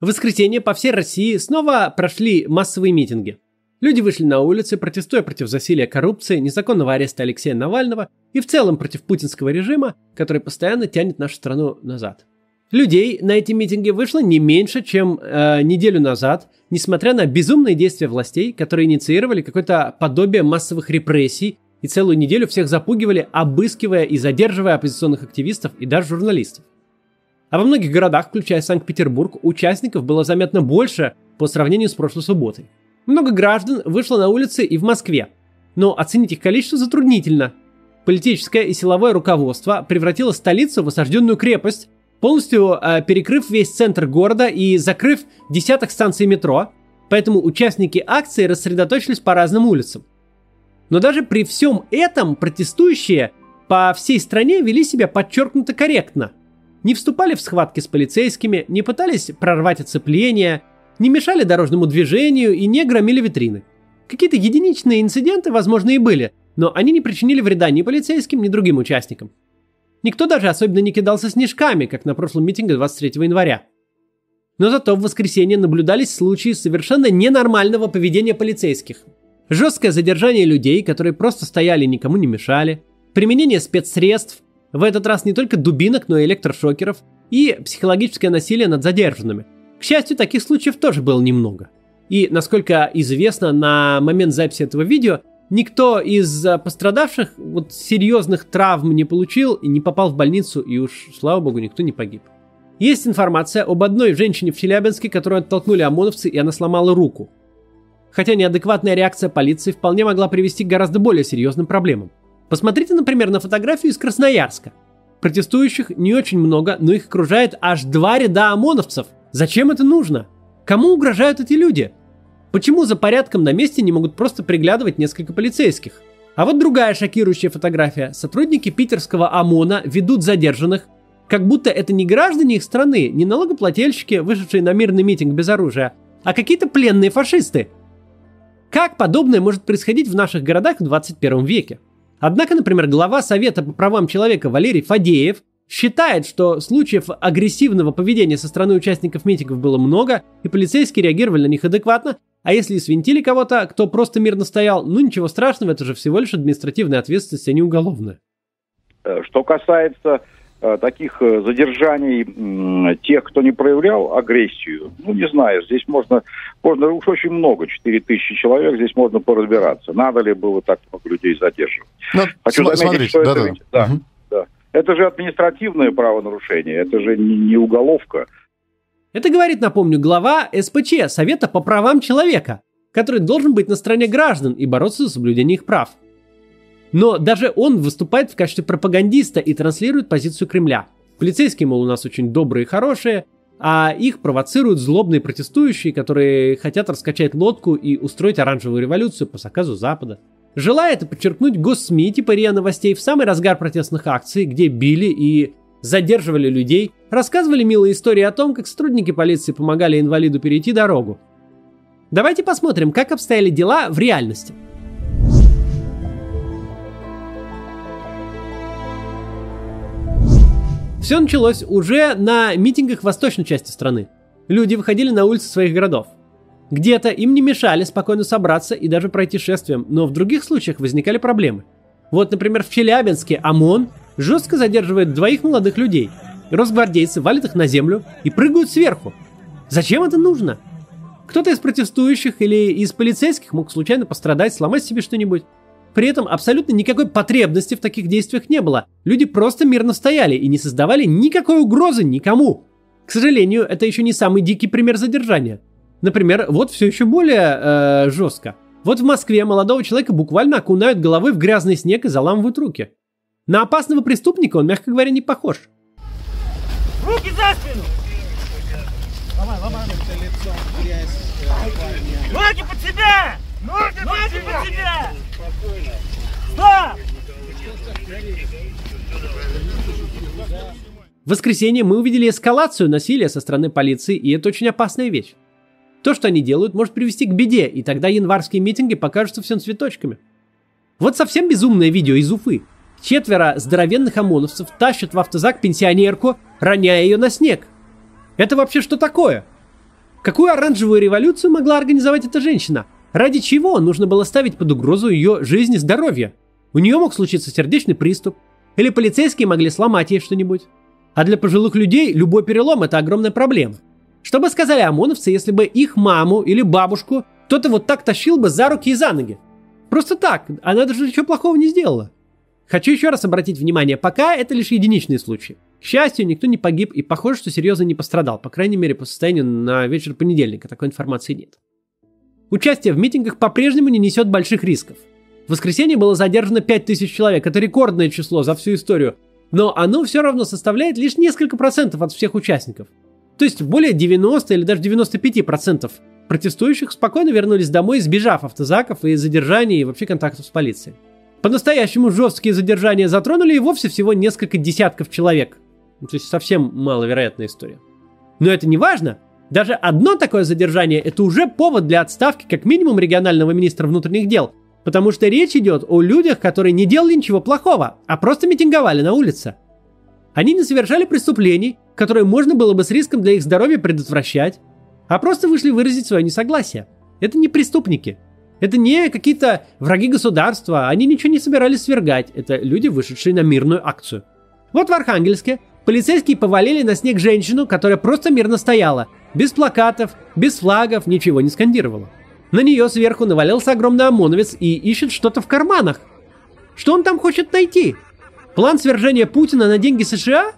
В воскресенье по всей России снова прошли массовые митинги. Люди вышли на улицы, протестуя против засилия коррупции, незаконного ареста Алексея Навального и в целом против путинского режима, который постоянно тянет нашу страну назад. Людей на эти митинги вышло не меньше, чем э, неделю назад, несмотря на безумные действия властей, которые инициировали какое-то подобие массовых репрессий и целую неделю всех запугивали, обыскивая и задерживая оппозиционных активистов и даже журналистов. А во многих городах, включая Санкт-Петербург, участников было заметно больше по сравнению с прошлой субботой. Много граждан вышло на улицы и в Москве, но оценить их количество затруднительно. Политическое и силовое руководство превратило столицу в осажденную крепость, полностью э, перекрыв весь центр города и закрыв десяток станций метро, поэтому участники акции рассредоточились по разным улицам. Но даже при всем этом протестующие по всей стране вели себя подчеркнуто корректно – не вступали в схватки с полицейскими, не пытались прорвать оцепление, не мешали дорожному движению и не громили витрины. Какие-то единичные инциденты, возможно, и были, но они не причинили вреда ни полицейским, ни другим участникам. Никто даже особенно не кидался снежками, как на прошлом митинге 23 января. Но зато в воскресенье наблюдались случаи совершенно ненормального поведения полицейских. Жесткое задержание людей, которые просто стояли и никому не мешали, применение спецсредств, в этот раз не только дубинок, но и электрошокеров и психологическое насилие над задержанными. К счастью, таких случаев тоже было немного. И, насколько известно, на момент записи этого видео никто из пострадавших вот серьезных травм не получил и не попал в больницу, и уж, слава богу, никто не погиб. Есть информация об одной женщине в Челябинске, которую оттолкнули ОМОНовцы, и она сломала руку. Хотя неадекватная реакция полиции вполне могла привести к гораздо более серьезным проблемам. Посмотрите, например, на фотографию из Красноярска. Протестующих не очень много, но их окружает аж два ряда ОМОНовцев. Зачем это нужно? Кому угрожают эти люди? Почему за порядком на месте не могут просто приглядывать несколько полицейских? А вот другая шокирующая фотография. Сотрудники питерского ОМОНа ведут задержанных, как будто это не граждане их страны, не налогоплательщики, вышедшие на мирный митинг без оружия, а какие-то пленные фашисты. Как подобное может происходить в наших городах в 21 веке? Однако, например, глава Совета по правам человека Валерий Фадеев считает, что случаев агрессивного поведения со стороны участников митингов было много, и полицейские реагировали на них адекватно, а если и свинтили кого-то, кто просто мирно стоял, ну ничего страшного, это же всего лишь административная ответственность, а не уголовная. Э, что касается таких э, задержаний тех, кто не проявлял агрессию, ну, не знаю, здесь можно, можно уж очень много, 4 тысячи человек, здесь можно поразбираться, надо ли было так много людей задерживать. Но, ну, Хочу см- заметить, что да, это, да. Ведь, да, угу. да, это же административное правонарушение, это же не, не уголовка. Это говорит, напомню, глава СПЧ, Совета по правам человека, который должен быть на стороне граждан и бороться за соблюдение их прав. Но даже он выступает в качестве пропагандиста и транслирует позицию Кремля. Полицейские, мол, у нас очень добрые и хорошие, а их провоцируют злобные протестующие, которые хотят раскачать лодку и устроить оранжевую революцию по заказу Запада. Желая это подчеркнуть, госсми типа РИА Новостей в самый разгар протестных акций, где били и задерживали людей, рассказывали милые истории о том, как сотрудники полиции помогали инвалиду перейти дорогу. Давайте посмотрим, как обстояли дела в реальности – Все началось уже на митингах в восточной части страны. Люди выходили на улицы своих городов. Где-то им не мешали спокойно собраться и даже пройти шествием, но в других случаях возникали проблемы. Вот, например, в Челябинске ОМОН жестко задерживает двоих молодых людей. Росгвардейцы валят их на землю и прыгают сверху. Зачем это нужно? Кто-то из протестующих или из полицейских мог случайно пострадать, сломать себе что-нибудь. При этом абсолютно никакой потребности в таких действиях не было. Люди просто мирно стояли и не создавали никакой угрозы никому. К сожалению, это еще не самый дикий пример задержания. Например, вот все еще более э, жестко. Вот в Москве молодого человека буквально окунают головой в грязный снег и заламывают руки. На опасного преступника он, мягко говоря, не похож. Руки за спину! Ломай, ломай. Ноги под себя! Ноги, Ноги под себя! Стоп! В воскресенье мы увидели эскалацию насилия со стороны полиции, и это очень опасная вещь. То, что они делают, может привести к беде, и тогда январские митинги покажутся всем цветочками. Вот совсем безумное видео из Уфы. Четверо здоровенных ОМОНовцев тащат в автозак пенсионерку, роняя ее на снег. Это вообще что такое? Какую оранжевую революцию могла организовать эта женщина? Ради чего нужно было ставить под угрозу ее жизнь и здоровье? У нее мог случиться сердечный приступ. Или полицейские могли сломать ей что-нибудь. А для пожилых людей любой перелом – это огромная проблема. Что бы сказали ОМОНовцы, если бы их маму или бабушку кто-то вот так тащил бы за руки и за ноги? Просто так, она даже ничего плохого не сделала. Хочу еще раз обратить внимание, пока это лишь единичные случаи. К счастью, никто не погиб и похоже, что серьезно не пострадал, по крайней мере по состоянию на вечер понедельника, такой информации нет. Участие в митингах по-прежнему не несет больших рисков. В воскресенье было задержано 5000 человек, это рекордное число за всю историю, но оно все равно составляет лишь несколько процентов от всех участников. То есть более 90 или даже 95 процентов протестующих спокойно вернулись домой, избежав автозаков и задержаний и вообще контактов с полицией. По-настоящему жесткие задержания затронули и вовсе всего несколько десятков человек. То есть совсем маловероятная история. Но это не важно. Даже одно такое задержание – это уже повод для отставки как минимум регионального министра внутренних дел, потому что речь идет о людях, которые не делали ничего плохого, а просто митинговали на улице. Они не совершали преступлений, которые можно было бы с риском для их здоровья предотвращать, а просто вышли выразить свое несогласие. Это не преступники. Это не какие-то враги государства, они ничего не собирались свергать. Это люди, вышедшие на мирную акцию. Вот в Архангельске полицейские повалили на снег женщину, которая просто мирно стояла, без плакатов, без флагов, ничего не скандировала. На нее сверху навалился огромный ОМОНовец и ищет что-то в карманах. Что он там хочет найти? План свержения Путина на деньги США?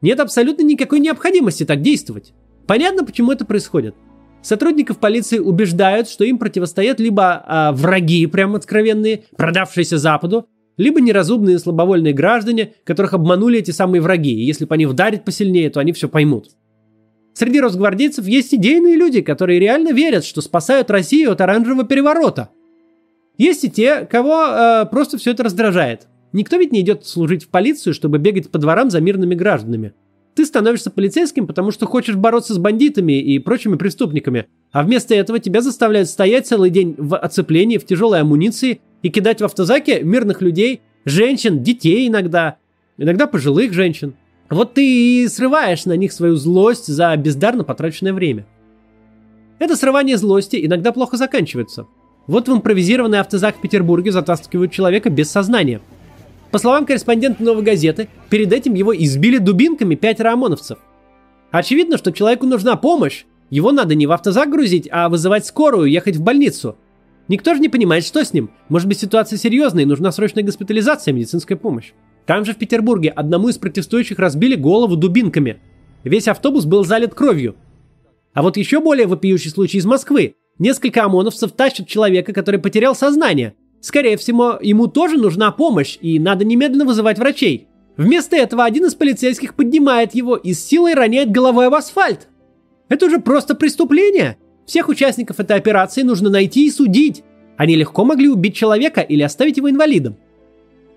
Нет абсолютно никакой необходимости так действовать. Понятно, почему это происходит. Сотрудников полиции убеждают, что им противостоят либо а, враги, прям откровенные, продавшиеся Западу, либо неразумные слабовольные граждане, которых обманули эти самые враги, и если бы они вдарят посильнее, то они все поймут. Среди росгвардейцев есть идейные люди, которые реально верят, что спасают Россию от оранжевого переворота. Есть и те, кого э, просто все это раздражает. Никто ведь не идет служить в полицию, чтобы бегать по дворам за мирными гражданами. Ты становишься полицейским, потому что хочешь бороться с бандитами и прочими преступниками, а вместо этого тебя заставляют стоять целый день в оцеплении, в тяжелой амуниции и кидать в автозаке мирных людей, женщин, детей иногда, иногда пожилых женщин. Вот ты и срываешь на них свою злость за бездарно потраченное время. Это срывание злости иногда плохо заканчивается. Вот в импровизированный автозак в Петербурге затаскивают человека без сознания. По словам корреспондента «Новой газеты», перед этим его избили дубинками пятеро ОМОНовцев. Очевидно, что человеку нужна помощь. Его надо не в автозак грузить, а вызывать скорую, ехать в больницу. Никто же не понимает, что с ним. Может быть, ситуация серьезная и нужна срочная госпитализация, медицинская помощь. Там же в Петербурге одному из протестующих разбили голову дубинками. Весь автобус был залит кровью. А вот еще более вопиющий случай из Москвы. Несколько ОМОНовцев тащат человека, который потерял сознание. Скорее всего, ему тоже нужна помощь, и надо немедленно вызывать врачей. Вместо этого один из полицейских поднимает его и с силой роняет головой в асфальт. Это уже просто преступление. Всех участников этой операции нужно найти и судить. Они легко могли убить человека или оставить его инвалидом.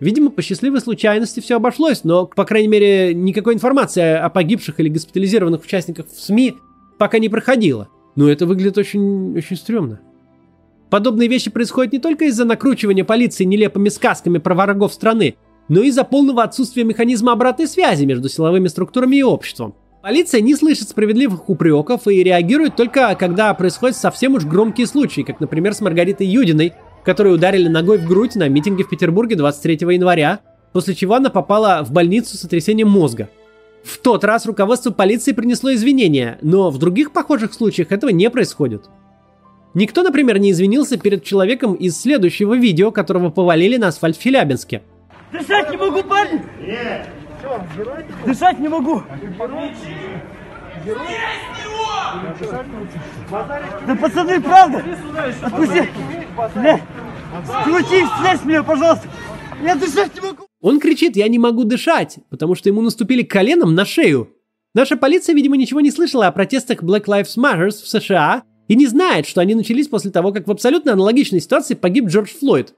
Видимо, по счастливой случайности все обошлось, но, по крайней мере, никакой информации о погибших или госпитализированных участниках в СМИ пока не проходило. Но это выглядит очень, очень стрёмно. Подобные вещи происходят не только из-за накручивания полиции нелепыми сказками про врагов страны, но и из-за полного отсутствия механизма обратной связи между силовыми структурами и обществом. Полиция не слышит справедливых упреков и реагирует только, когда происходят совсем уж громкие случаи, как, например, с Маргаритой Юдиной, которую ударили ногой в грудь на митинге в Петербурге 23 января, после чего она попала в больницу с сотрясением мозга. В тот раз руководство полиции принесло извинения, но в других похожих случаях этого не происходит. Никто, например, не извинился перед человеком из следующего видео, которого повалили на асфальт в Челябинске. Дышать не могу, парень! Нет! Дышать не могу! Да пацаны, правда? Отпусти! Бля! Крути, слезь меня, пожалуйста! Я дышать не могу! Он кричит «Я не могу дышать», потому что ему наступили коленом на шею. Наша полиция, видимо, ничего не слышала о протестах Black Lives Matter в США и не знает, что они начались после того, как в абсолютно аналогичной ситуации погиб Джордж Флойд.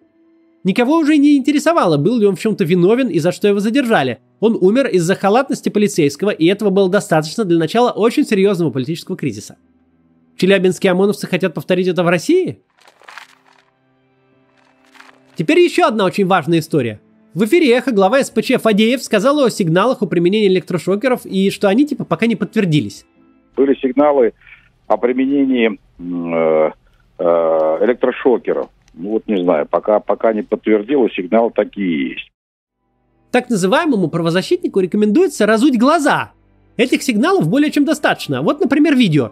Никого уже не интересовало, был ли он в чем-то виновен и за что его задержали. Он умер из-за халатности полицейского, и этого было достаточно для начала очень серьезного политического кризиса. Челябинские ОМОНовцы хотят повторить это в России? Теперь еще одна очень важная история. В эфире «Эхо» глава СПЧ Фадеев сказал о сигналах о применении электрошокеров и что они типа пока не подтвердились. Были сигналы о применении э, э, электрошокеров. Ну вот не знаю, пока, пока не подтвердилось, сигналы такие есть. Так называемому правозащитнику рекомендуется разуть глаза. Этих сигналов более чем достаточно. Вот, например, видео.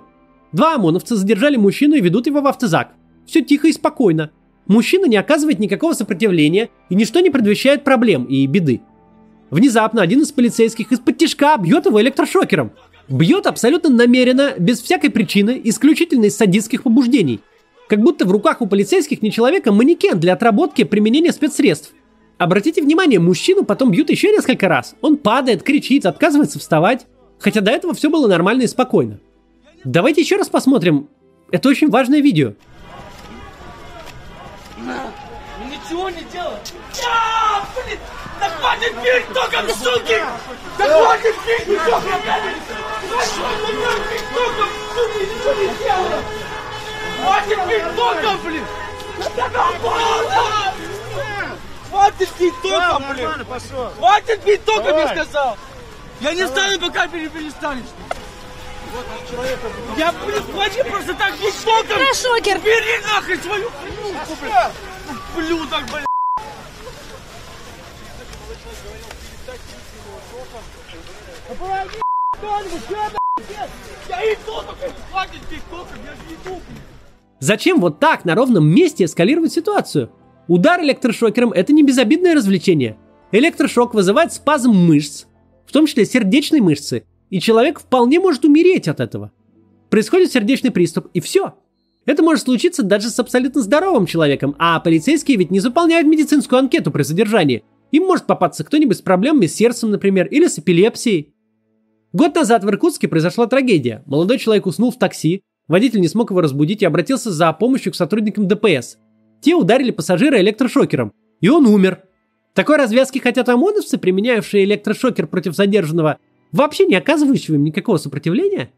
Два ОМОНовца задержали мужчину и ведут его в автозак. Все тихо и спокойно. Мужчина не оказывает никакого сопротивления, и ничто не предвещает проблем и беды. Внезапно один из полицейских из-под тяжка бьет его электрошокером. Бьет абсолютно намеренно, без всякой причины, исключительно из садистских побуждений. Как будто в руках у полицейских не человека, а манекен для отработки применения спецсредств. Обратите внимание, мужчину потом бьют еще несколько раз. Он падает, кричит, отказывается вставать. Хотя до этого все было нормально и спокойно. Давайте еще раз посмотрим. Это очень важное видео. Ничего не делай. Я, блин, да хватит пить током, суки! Да хватит пить током, блядь! Хватит пить током, суки, ничего не делай! Хватит пить током, блин! Да Хватит пить током, блин! Хватит пить током, я сказал! Я не стану, пока перестанешь. Я, блин, хватит просто так пить током! Шокер! Бери нахрен свою хуйнюку, блин! Блюдок, блин! Я иду, только хватит пить током, я же иду, блин! Зачем вот так на ровном месте эскалировать ситуацию? Удар электрошокером – это не безобидное развлечение. Электрошок вызывает спазм мышц, в том числе сердечной мышцы, и человек вполне может умереть от этого. Происходит сердечный приступ, и все. Это может случиться даже с абсолютно здоровым человеком, а полицейские ведь не заполняют медицинскую анкету при задержании. Им может попасться кто-нибудь с проблемами с сердцем, например, или с эпилепсией. Год назад в Иркутске произошла трагедия. Молодой человек уснул в такси, водитель не смог его разбудить и обратился за помощью к сотрудникам ДПС. Те ударили пассажира электрошокером, и он умер. Такой развязки хотят ОМОНовцы, применявшие электрошокер против задержанного, вообще не оказывающего им никакого сопротивления?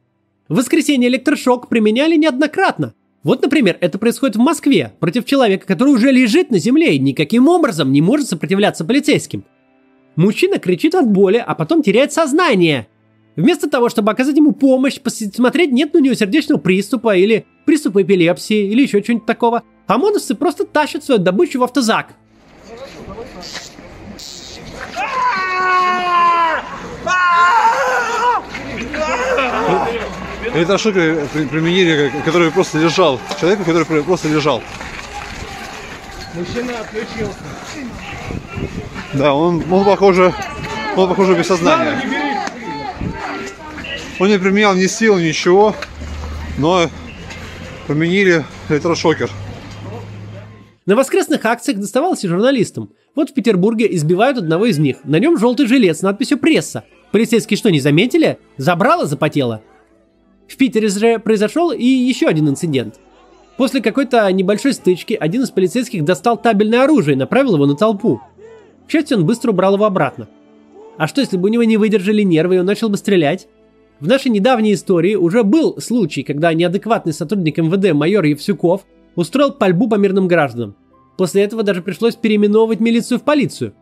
В воскресенье электрошок применяли неоднократно. Вот, например, это происходит в Москве против человека, который уже лежит на земле и никаким образом не может сопротивляться полицейским. Мужчина кричит от боли, а потом теряет сознание. Вместо того, чтобы оказать ему помощь, посмотреть, нет ли у него сердечного приступа или приступа эпилепсии или еще чего-нибудь такого, ОМОНовцы просто тащат свою добычу в автозак. Это ошибка применили, который просто лежал. Человека, который просто лежал. Мужчина отключился. Да, он, он похоже, он похоже без сознания. Он не применял ни сил, ничего, но применили электрошокер. На воскресных акциях доставалось и журналистам. Вот в Петербурге избивают одного из них. На нем желтый жилет с надписью «Пресса». Полицейские что, не заметили? Забрало, запотело. В Питере же произошел и еще один инцидент. После какой-то небольшой стычки один из полицейских достал табельное оружие и направил его на толпу. К счастью, он быстро убрал его обратно. А что, если бы у него не выдержали нервы, и он начал бы стрелять? В нашей недавней истории уже был случай, когда неадекватный сотрудник МВД майор Евсюков устроил пальбу по мирным гражданам. После этого даже пришлось переименовывать милицию в полицию.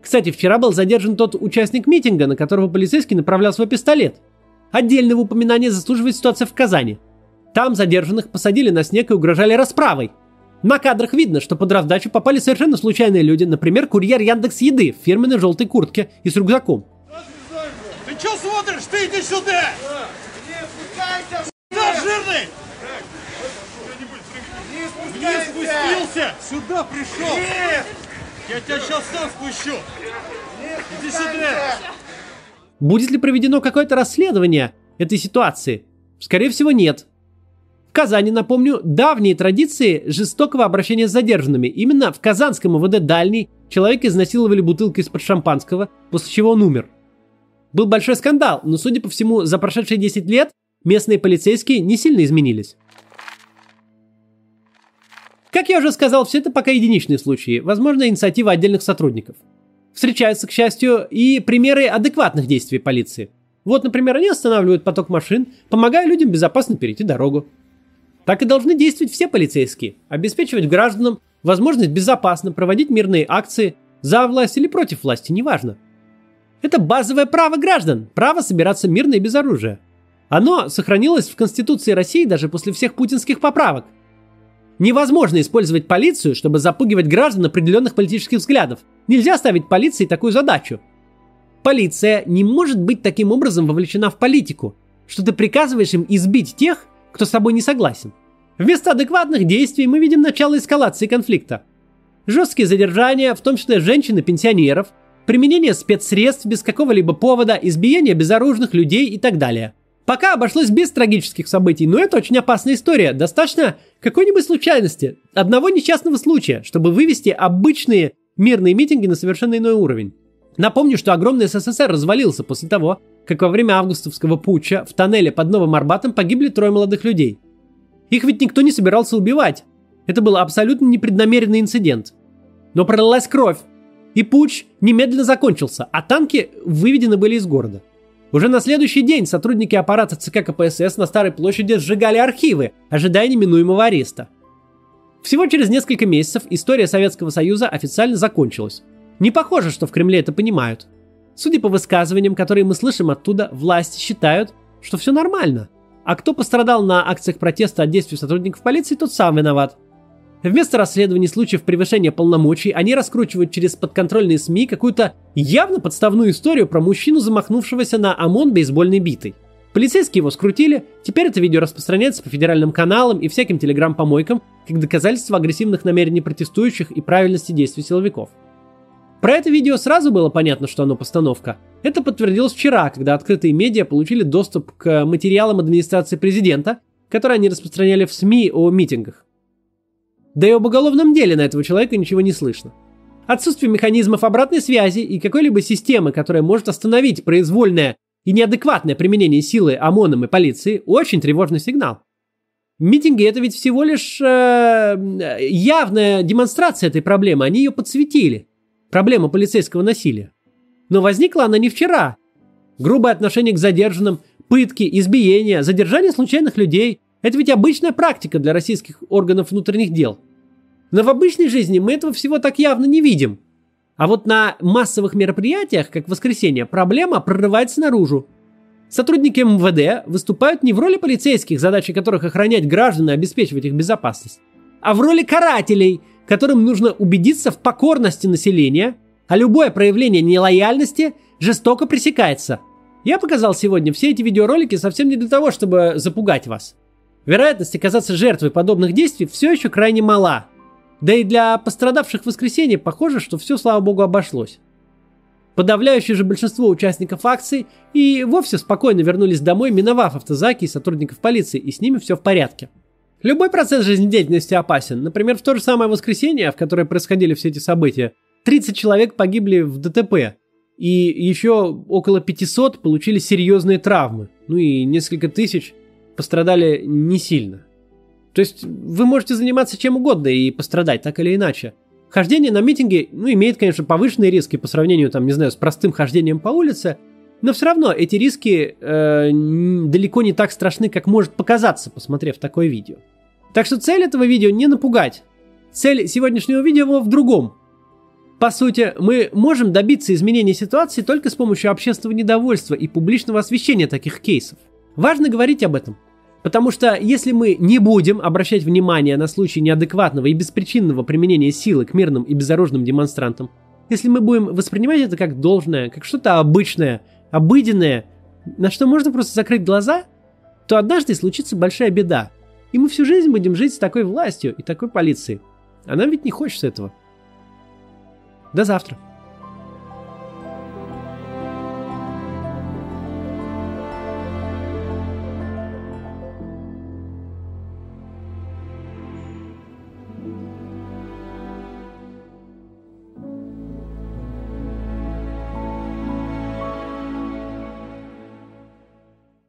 Кстати, вчера был задержан тот участник митинга, на которого полицейский направлял свой пистолет. Отдельного упоминания заслуживает ситуация в Казани. Там задержанных посадили на снег и угрожали расправой. На кадрах видно, что под раздачу попали совершенно случайные люди, например, курьер Яндекс Еды в фирменной желтой куртке и с рюкзаком. Ты что смотришь? Ты иди сюда! Не спускайся! Да, жирный! Не спустился! Сюда пришел! Нет! Я тебя сейчас сам спущу! Иди сюда! Будет ли проведено какое-то расследование этой ситуации? Скорее всего, нет. В Казани, напомню, давние традиции жестокого обращения с задержанными. Именно в Казанском МВД Дальний человека изнасиловали бутылкой из-под шампанского, после чего он умер. Был большой скандал, но, судя по всему, за прошедшие 10 лет местные полицейские не сильно изменились. Как я уже сказал, все это пока единичные случаи, возможно, инициатива отдельных сотрудников. Встречаются, к счастью, и примеры адекватных действий полиции. Вот, например, они останавливают поток машин, помогая людям безопасно перейти дорогу. Так и должны действовать все полицейские, обеспечивать гражданам возможность безопасно проводить мирные акции за власть или против власти, неважно – это базовое право граждан, право собираться мирно и без оружия. Оно сохранилось в Конституции России даже после всех путинских поправок. Невозможно использовать полицию, чтобы запугивать граждан определенных политических взглядов. Нельзя ставить полиции такую задачу. Полиция не может быть таким образом вовлечена в политику, что ты приказываешь им избить тех, кто с тобой не согласен. Вместо адекватных действий мы видим начало эскалации конфликта. Жесткие задержания, в том числе женщин и пенсионеров, применение спецсредств без какого-либо повода, избиение безоружных людей и так далее. Пока обошлось без трагических событий, но это очень опасная история. Достаточно какой-нибудь случайности, одного несчастного случая, чтобы вывести обычные мирные митинги на совершенно иной уровень. Напомню, что огромный СССР развалился после того, как во время августовского путча в тоннеле под Новым Арбатом погибли трое молодых людей. Их ведь никто не собирался убивать. Это был абсолютно непреднамеренный инцидент. Но пролилась кровь, и путч немедленно закончился, а танки выведены были из города. Уже на следующий день сотрудники аппарата ЦК КПСС на Старой площади сжигали архивы, ожидая неминуемого ареста. Всего через несколько месяцев история Советского Союза официально закончилась. Не похоже, что в Кремле это понимают. Судя по высказываниям, которые мы слышим оттуда, власти считают, что все нормально. А кто пострадал на акциях протеста от действий сотрудников полиции, тот сам виноват. Вместо расследования случаев превышения полномочий, они раскручивают через подконтрольные СМИ какую-то явно подставную историю про мужчину, замахнувшегося на ОМОН бейсбольной битой. Полицейские его скрутили, теперь это видео распространяется по федеральным каналам и всяким телеграм-помойкам, как доказательство агрессивных намерений протестующих и правильности действий силовиков. Про это видео сразу было понятно, что оно постановка. Это подтвердилось вчера, когда открытые медиа получили доступ к материалам администрации президента, которые они распространяли в СМИ о митингах. Да и об уголовном деле на этого человека ничего не слышно. Отсутствие механизмов обратной связи и какой-либо системы, которая может остановить произвольное и неадекватное применение силы ОМОНом и полиции, очень тревожный сигнал. Митинги это ведь всего лишь э, явная демонстрация этой проблемы, они ее подсветили проблема полицейского насилия. Но возникла она не вчера. Грубое отношение к задержанным, пытки, избиения, задержание случайных людей – это ведь обычная практика для российских органов внутренних дел. Но в обычной жизни мы этого всего так явно не видим. А вот на массовых мероприятиях, как воскресенье, проблема прорывается наружу. Сотрудники МВД выступают не в роли полицейских, задача которых охранять граждан и обеспечивать их безопасность, а в роли карателей – которым нужно убедиться в покорности населения, а любое проявление нелояльности жестоко пресекается. Я показал сегодня все эти видеоролики совсем не для того, чтобы запугать вас. Вероятность оказаться жертвой подобных действий все еще крайне мала. Да и для пострадавших в воскресенье похоже, что все, слава богу, обошлось. Подавляющее же большинство участников акции и вовсе спокойно вернулись домой, миновав автозаки и сотрудников полиции, и с ними все в порядке. Любой процесс жизнедеятельности опасен. Например, в то же самое воскресенье, в которое происходили все эти события, 30 человек погибли в ДТП, и еще около 500 получили серьезные травмы. Ну и несколько тысяч пострадали не сильно. То есть вы можете заниматься чем угодно и пострадать так или иначе. Хождение на митинге, ну, имеет, конечно, повышенные риски по сравнению, там, не знаю, с простым хождением по улице, но все равно эти риски э, далеко не так страшны, как может показаться, посмотрев такое видео. Так что цель этого видео не напугать. Цель сегодняшнего видео в другом. По сути, мы можем добиться изменения ситуации только с помощью общественного недовольства и публичного освещения таких кейсов. Важно говорить об этом. Потому что если мы не будем обращать внимание на случаи неадекватного и беспричинного применения силы к мирным и безоружным демонстрантам, если мы будем воспринимать это как должное, как что-то обычное, обыденное, на что можно просто закрыть глаза, то однажды случится большая беда – и мы всю жизнь будем жить с такой властью и такой полицией. А нам ведь не хочется этого. До завтра.